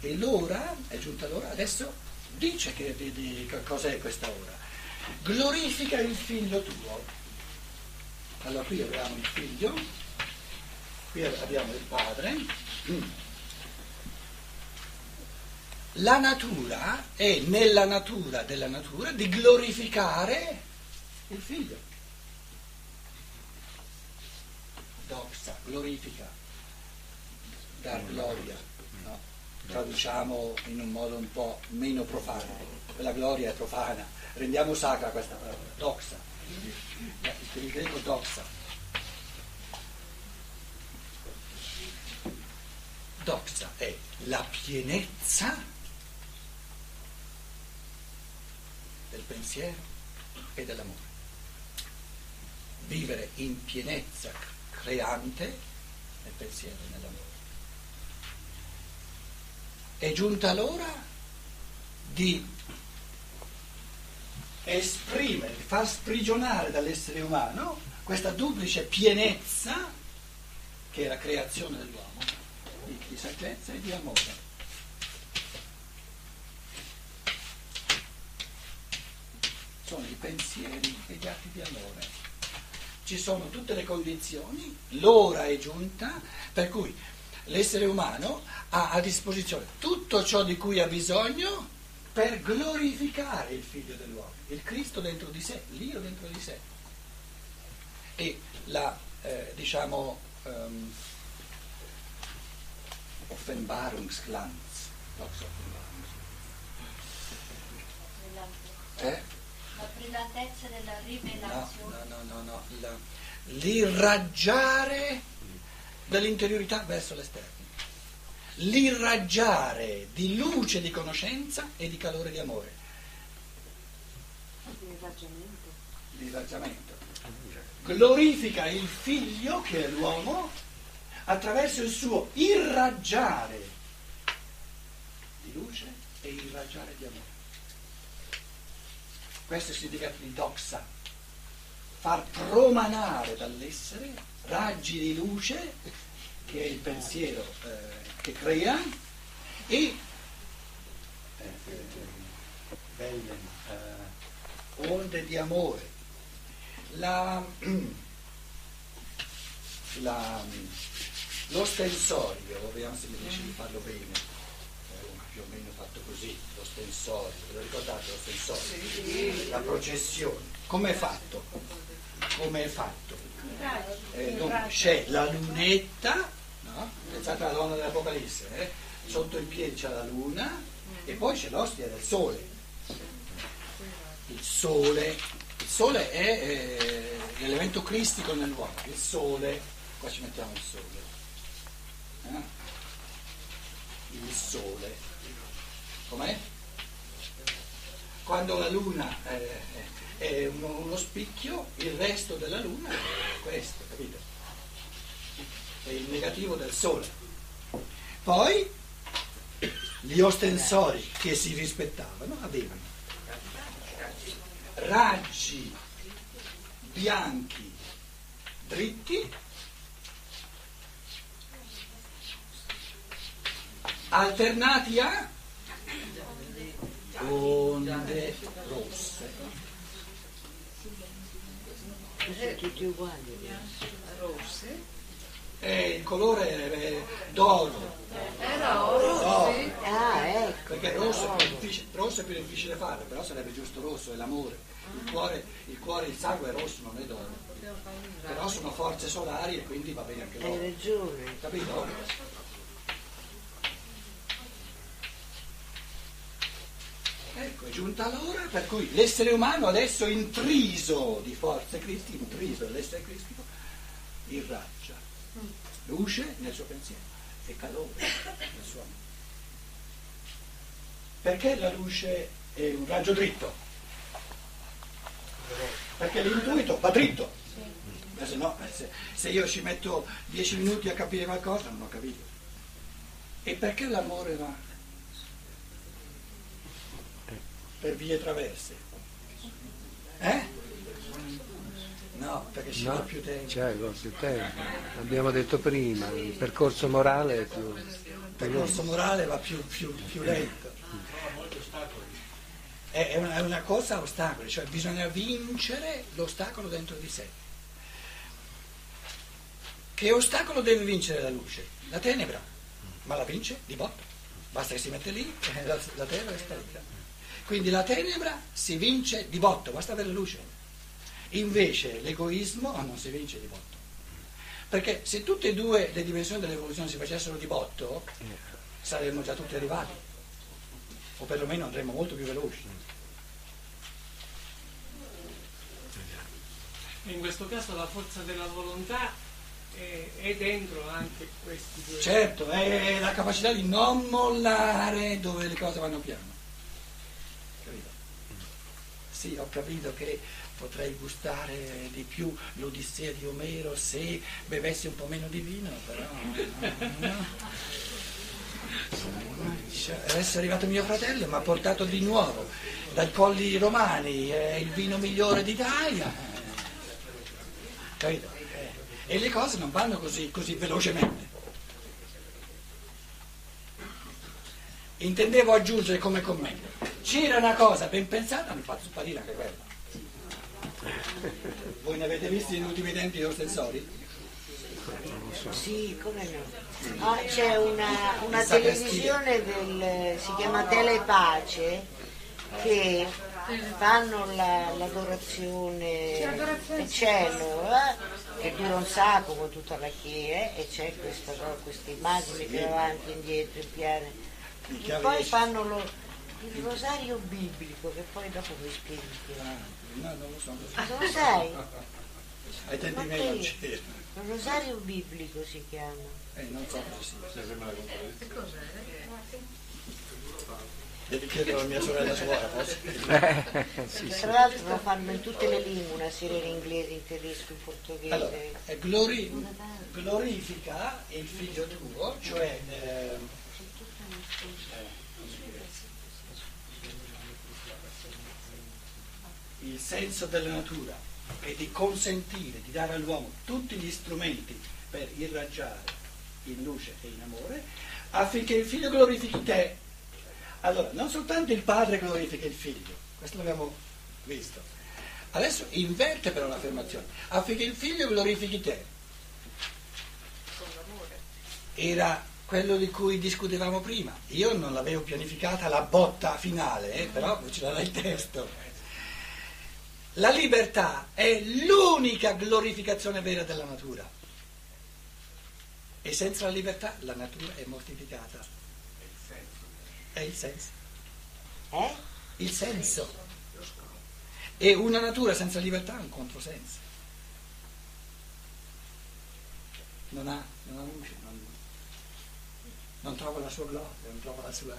E l'ora, è giunta l'ora, adesso dice che, di, di, cos'è questa ora. Glorifica il figlio tuo. Allora qui abbiamo il figlio, qui abbiamo il padre. La natura è nella natura della natura di glorificare il figlio. Doxa, glorifica, dar gloria. Traduciamo in un modo un po' meno profano. La gloria è profana. Rendiamo sacra questa parola. Doxa. Il greco doxa. Doxa è la pienezza del pensiero e dell'amore. Vivere in pienezza creante nel pensiero e nell'amore. È giunta l'ora di esprimere, far sprigionare dall'essere umano questa duplice pienezza che è la creazione dell'uomo, di saggezza e di amore. sono i pensieri e gli atti di amore. Ci sono tutte le condizioni, l'ora è giunta, per cui l'essere umano ha a disposizione tutto ciò di cui ha bisogno per glorificare il figlio dell'uomo, il Cristo dentro di sé, l'io dentro di sé. E la, eh, diciamo, um, Offenbarungsglanz, eh? La brillantezza della rivelazione. No, no, no, no, La, l'irraggiare dall'interiorità verso l'esterno. L'irraggiare di luce di conoscenza e di calore di amore. L'irraggiamento. L'irraggiamento. Glorifica il figlio che è l'uomo attraverso il suo irraggiare di luce e irraggiare di amore. Questo è il significato di doxa, far promanare dall'essere raggi di luce, che è il pensiero eh, che crea, e eh, belle eh, onde di amore. La, la, lo stensorio, vediamo se mi riesce di farlo bene più o meno fatto così, lo stensorio, ve lo ricordate lo stensorio? La processione. Come è fatto? Come è fatto? Eh, c'è la lunetta, no? pensate alla donna dell'Apocalisse, eh? sotto i piedi c'è la luna e poi c'è l'ostia del sole. Il sole, il sole è eh, l'elemento cristico nell'uomo, il sole, qua ci mettiamo il sole. Eh? Il sole Com'è? Quando la luna è, uno, uno, spicchio, il resto della luna è questo, capito? È il negativo del sole. Poi gli ostensori che si rispettavano avevano raggi bianchi dritti alternati a onde rosse. Sono tutti uguali. Rosse? Eh, il colore è d'oro. Era oro, d'oro. sì. Ah, ecco. Perché rosso è, più difficile, rosso è più difficile fare, però sarebbe giusto rosso, è l'amore. Il cuore, il cuore, il sangue è rosso, non è d'oro. Però sono forze solari e quindi va bene anche Hai l'oro. ragione. Capito? Ecco, è giunta l'ora per cui l'essere umano adesso intriso di forze cristiche, intriso dell'essere cristico, irraggia luce nel suo pensiero e calore nel suo amore. Perché la luce è un raggio dritto? Perché l'intuito va dritto. Se, no, se, se io ci metto dieci minuti a capire qualcosa non ho capito. E perché l'amore va per vie traverse. Eh? No, perché ci No, vuole più tempo. Con più tempo. Abbiamo detto prima, il percorso morale è più... percorso morale va più, più, più lento. È, è, una, è una cosa a ostacoli, cioè bisogna vincere l'ostacolo dentro di sé. Che ostacolo deve vincere la luce? La tenebra, ma la vince di botto. Basta che si mette lì e la, la tenebra è sparita. Quindi la tenebra si vince di botto, basta avere luce. Invece l'egoismo non si vince di botto. Perché se tutte e due le dimensioni dell'evoluzione si facessero di botto, saremmo già tutti arrivati. O perlomeno andremmo molto più veloci. In questo caso la forza della volontà è, è dentro anche questi due. Certo, è la capacità di non mollare dove le cose vanno piano. Sì, ho capito che potrei gustare di più l'Odissea di Omero se bevessi un po' meno di vino, però... No. Adesso è arrivato mio fratello, mi ha portato di nuovo dai colli romani, è il vino migliore d'Italia. Capito? Eh, E le cose non vanno così, così velocemente. Intendevo aggiungere come commento. C'era una cosa ben pensata, mi fatto sparire anche quella. Voi ne avete visti negli ultimi tempi gli ostensori? Sì, come no. Ah, c'è una, una che televisione del, si chiama Telepace che fanno la- l'adorazione del cielo eh, che dura un sacco con tutta la chiesa e c'è questa, no, queste immagini più avanti, indietro, in piano. E poi fanno lo- il rosario biblico che poi dopo vi spieghi. No, non lo so. Non lo sai? Ai tempi miei non che? c'era. Il rosario biblico si chiama. Eh, non so cosa sia. Devi chiedere alla mia sorella suora, posso? Tra l'altro lo fanno in tutte le lingue, una serie in inglese, in tedesco, in portoghese. Allora, eh, glori- glorifica il figlio tuo, cioè eh, senso della natura e di consentire, di dare all'uomo tutti gli strumenti per irraggiare in luce e in amore, affinché il figlio glorifichi te. Allora, non soltanto il padre glorifica il figlio, questo l'abbiamo visto. Adesso inverte però l'affermazione, affinché il figlio glorifichi te. Era quello di cui discutevamo prima. Io non l'avevo pianificata la botta finale, eh, però ce l'ha il testo. La libertà è l'unica glorificazione vera della natura. E senza la libertà la natura è mortificata. È il senso. Eh? Il senso. E una natura senza libertà è un controsenso. Non ha, non ha luce, non, non trova la sua gloria, non trova la sua...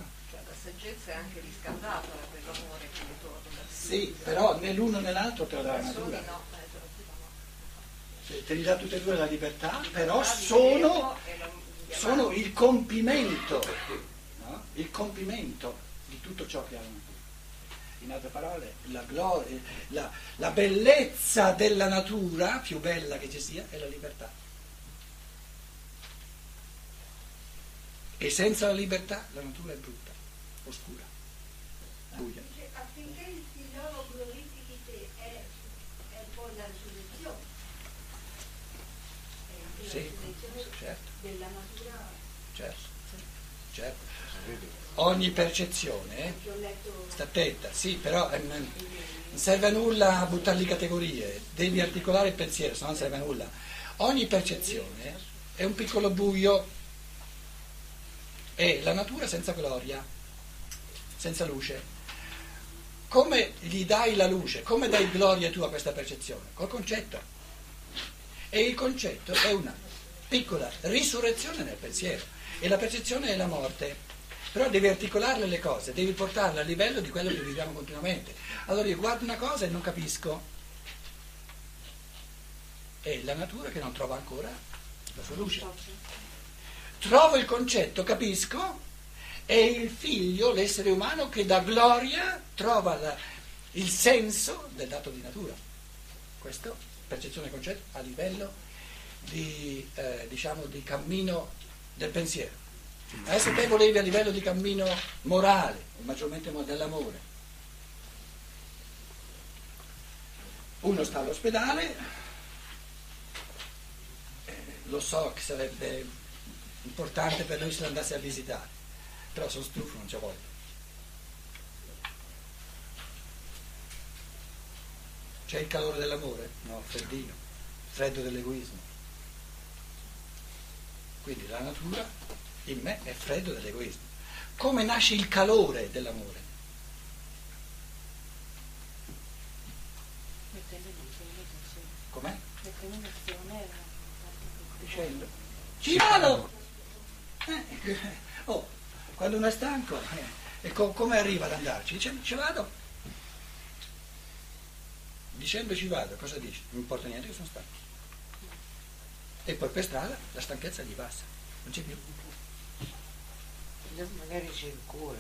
La saggezza è anche riscaldata da quell'amore che ritorna. Sì, però né l'uno né l'altro te lo dà la natura. no, eh, te li dà tutte e due la libertà, però sono, sono il compimento, no? il compimento di tutto ciò che ha la natura. In altre parole, la, gloria, la, la bellezza della natura, più bella che ci sia, è la libertà. E senza la libertà la natura è brutta, oscura, buia. affinché il figliolo glorifichi te è, è poi la risurrezione. È la Sì, certo. della natura Certo, certo. Ogni percezione, eh, sta attenta, sì, però eh, non serve a nulla buttarli categorie, devi articolare il pensiero, se no non serve a nulla. Ogni percezione è un piccolo buio, è la natura senza gloria, senza luce. Come gli dai la luce? Come dai gloria tu a questa percezione? Col concetto. E il concetto è una piccola risurrezione nel pensiero. E la percezione è la morte. Però devi articolarle le cose, devi portarle a livello di quello che viviamo continuamente. Allora io guardo una cosa e non capisco. È la natura che non trova ancora la sua luce. Trovo il concetto, capisco, è il figlio, l'essere umano, che da gloria trova la- il senso del dato di natura. Questo, percezione e concetto, a livello di, eh, diciamo, di cammino del pensiero. Adesso te volevi a livello di cammino morale, maggiormente dell'amore. Uno sta all'ospedale, eh, lo so che sarebbe importante per lui se lo andasse a visitare, però sono stufo, non c'è voglia. C'è il calore dell'amore? No, freddino, freddo dell'egoismo. Quindi la natura in me è freddo dell'egoismo. Come nasce il calore dell'amore? Com'è? Dicendo, ci vado! Eh, oh, quando uno è stanco, eh, e co- come arriva ad andarci? Dice, ci vado. Dicendo ci vado, cosa dice? Non importa niente che sono stanco. E poi per strada la stanchezza gli passa, non c'è più. Magari c'è il cuore,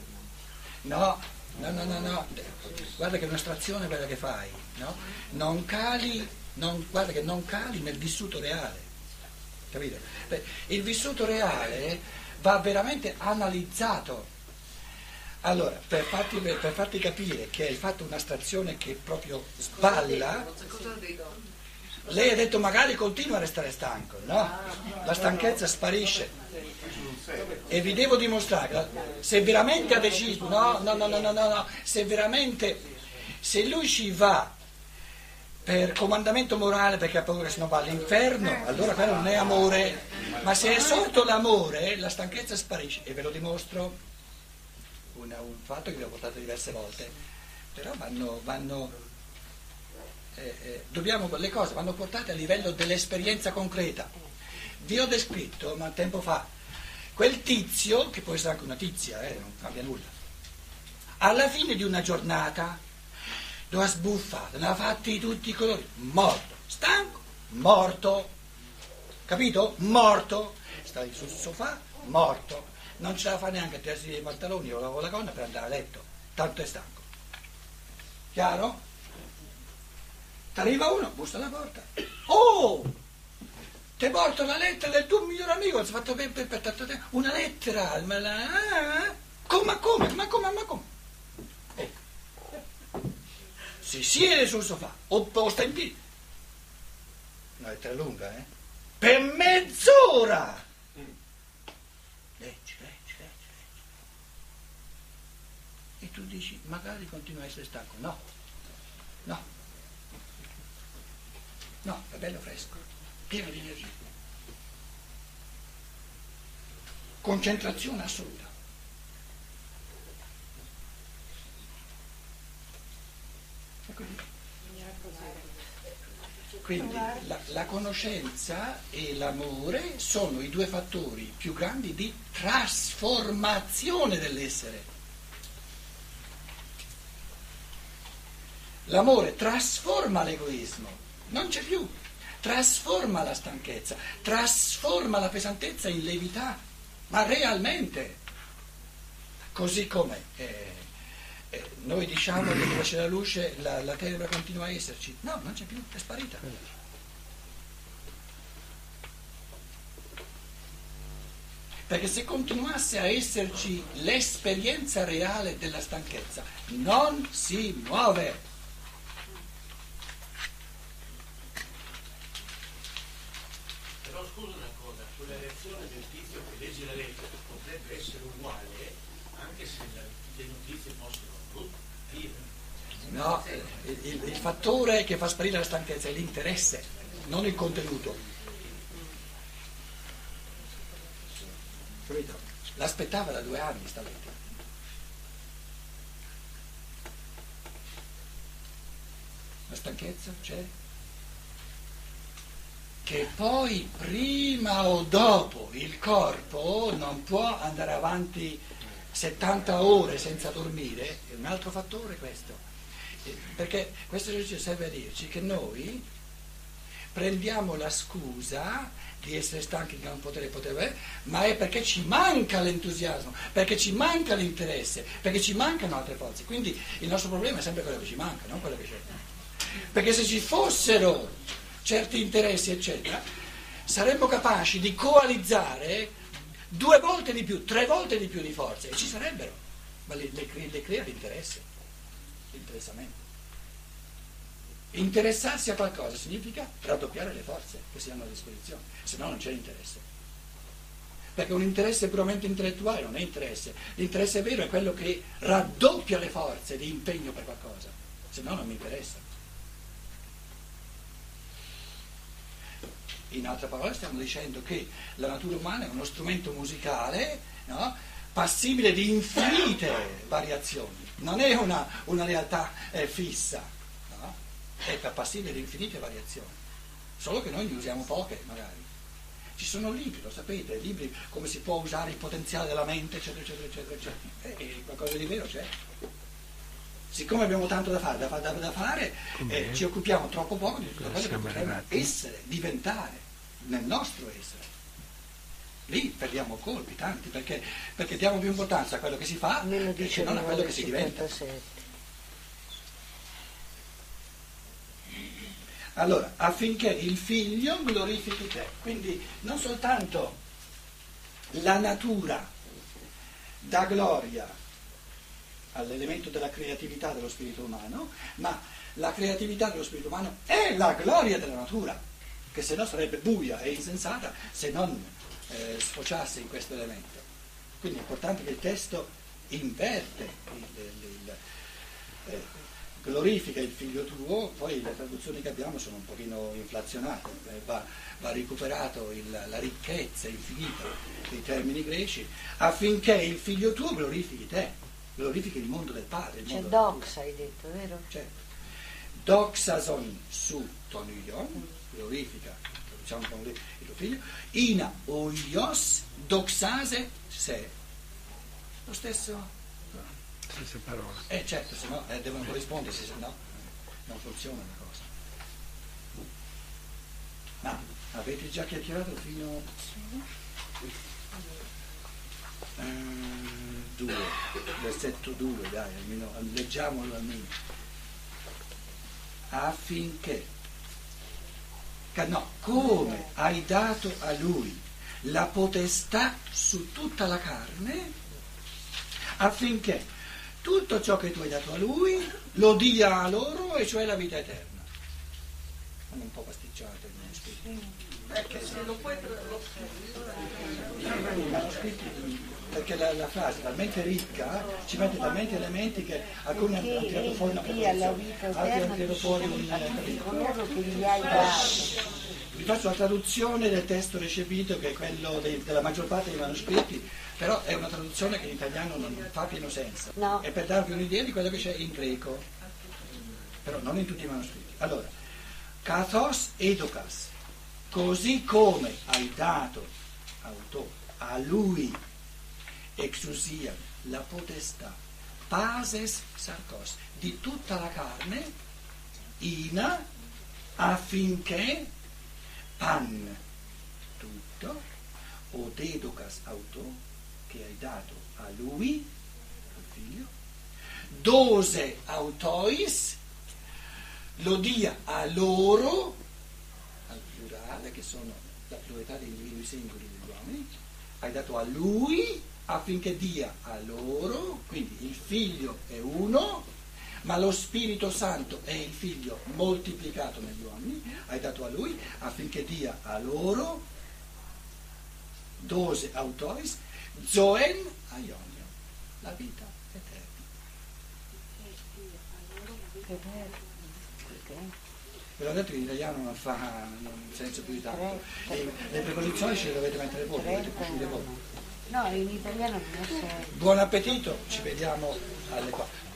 no? No, no, no, no. Guarda che è un'astrazione quella che fai, no? Non cali, non, guarda che non cali nel vissuto reale. Capito? Il vissuto reale va veramente analizzato. Allora, per farti, per farti capire che hai fatto un'astrazione che proprio sballa, lei ha detto magari continua a restare stanco, no? La stanchezza sparisce. E vi devo dimostrare, se veramente ha deciso, no, no, no, no, no, no, no, se veramente, se lui ci va per comandamento morale perché ha paura che sennò va all'inferno, allora quello non è amore, ma se è sorto l'amore, la stanchezza sparisce. E ve lo dimostro, una- un fatto che vi ho portato diverse volte, però vanno, vanno eh, eh, dobbiamo, le cose vanno portate a livello dell'esperienza concreta. Vi ho descritto, ma tempo fa, quel tizio, che può essere anche una tizia, eh, non cambia nulla, alla fine di una giornata, dove ha sbuffato, ne ha fatti tutti i colori, morto, stanco, morto, capito? Morto, stai sul sofà, morto, non ce la fa neanche a tirarsi i pantaloni o la, o la gonna per andare a letto, tanto è stanco. Chiaro? T'arriva uno, bussa alla porta. Oh! Ti porto la lettera del tuo migliore amico, si è fatto per, per, per tanto tempo. Una lettera, ma la- come, ma come, ma come, ma come? Si siede sul sofà, opposta in piedi. Una lettera lunga, eh? Per mezz'ora! Leggi, leggi, leggi, leggi. E tu dici, magari continua a essere stanco. No, no. No, è bello fresco, pieno di energia. Concentrazione assoluta. Quindi- la, la conoscenza e l'amore sono i due fattori più grandi di trasformazione dell'essere. L'amore trasforma l'egoismo, non c'è più, trasforma la stanchezza, trasforma la pesantezza in levità, ma realmente. Così come eh, eh, noi diciamo che dove c'è la luce la, la tenebra continua a esserci, no, non c'è più, è sparita. Perché se continuasse a esserci l'esperienza reale della stanchezza, non si muove. Però scusa una cosa, quella reazione del tizio che legge la lettera potrebbe essere uguale anche se le notizie brutte. No, il, il- fattore che fa sparire la stanchezza è l'interesse, non il contenuto. Capito? L'aspettava da due anni sta lettera. La stanchezza c'è? Che poi prima o dopo il corpo non può andare avanti 70 ore senza dormire, è un altro fattore questo. Eh, Perché questo esercizio serve a dirci che noi prendiamo la scusa di essere stanchi di non poter poter, ma è perché ci manca l'entusiasmo, perché ci manca l'interesse, perché ci mancano altre forze. Quindi il nostro problema è sempre quello che ci manca, non quello che c'è. Perché se ci fossero certi interessi, eccetera, saremmo capaci di coalizzare due volte di più, tre volte di più di forze, e ci sarebbero, ma le, le, le crea l'interesse, l'interessamento. Interessarsi a qualcosa significa raddoppiare le forze che si hanno a disposizione, se no non c'è interesse. Perché un interesse puramente intellettuale non è interesse, l'interesse vero è quello che raddoppia le forze di impegno per qualcosa, se no non mi interessa. In altre parole stiamo dicendo che la natura umana è uno strumento musicale no? passibile di infinite variazioni, non è una, una realtà eh, fissa, no? è passibile di infinite variazioni, solo che noi ne usiamo poche magari. Ci sono libri, lo sapete, libri come si può usare il potenziale della mente, eccetera, eccetera, eccetera, eccetera. E, e qualcosa di vero c'è. Siccome abbiamo tanto da fare, da, fa- da- da fare eh, ci occupiamo troppo poco di tutto quello che potremmo arrivati? essere, diventare, nel nostro essere. Lì perdiamo colpi tanti, perché, perché diamo più importanza a quello che si fa che dice non a quello che si diventa. 57. Allora, affinché il figlio glorifichi te. Quindi non soltanto la natura dà gloria all'elemento della creatività dello spirito umano, ma la creatività dello spirito umano è la gloria della natura, che se no sarebbe buia e insensata se non eh, sfociasse in questo elemento. Quindi è importante che il testo inverte il, il- il- eh, glorifica il figlio tuo, poi le traduzioni che abbiamo sono un pochino inflazionate, eh, va, va recuperato la ricchezza infinita dei termini greci, affinché il figlio tuo glorifichi te, glorifichi il mondo del padre. C'è mondo della natura. dox, hai detto, vero? Certo. Doxason su tonion, glorifica, diciamo con il tuo figlio, ina oios doxase se. Lo stesso Stesse parole. eh certo, se no eh, devono corrispondersi, se no non funziona la cosa. Ma avete già chiacchierato fino a 2, versetto 2, dai, almeno leggiamolo almeno. Affinché, no, come hai dato a lui la potestà su tutta la carne, affinché tutto ciò che tu hai dato a lui lo dia a loro, e cioè la vita eterna. Sono un po' pasticciate i manoscritti. Perché se lo puoi manoscritti, perché la, la frase è talmente ricca, ci mette talmente elementi che alcuni hanno tirato fuori una vita altri hanno tirato fuori un. Vi faccio la traduzione del testo recepito, che è quello dei- della maggior parte dei manoscritti, però è una traduzione che in italiano non fa pieno senso. No. È per darvi un'idea di quello che c'è in greco, però non in tutti i manoscritti. Allora, kathos educas, così come hai dato auto, a lui exusia, la potestà, pases sarcos, di tutta la carne, ina, affinché pan tutto, o deducas auto, che hai dato a lui, al figlio, dose autois, lo dia a loro, al plurale, che sono la pluralità degli individui singoli degli uomini, hai dato a lui affinché dia a loro, quindi il figlio è uno, ma lo Spirito Santo è il figlio moltiplicato negli uomini, hai dato a lui affinché dia a loro dose autoris, zoen aionio, la vita eterna. Ve l'ho detto che in italiano non fa non senso più di tanto. Le, le preposizioni ce le dovete mettere voi, le dovete cucire voi. No, in italiano non so. Buon appetito, ci vediamo alle 4.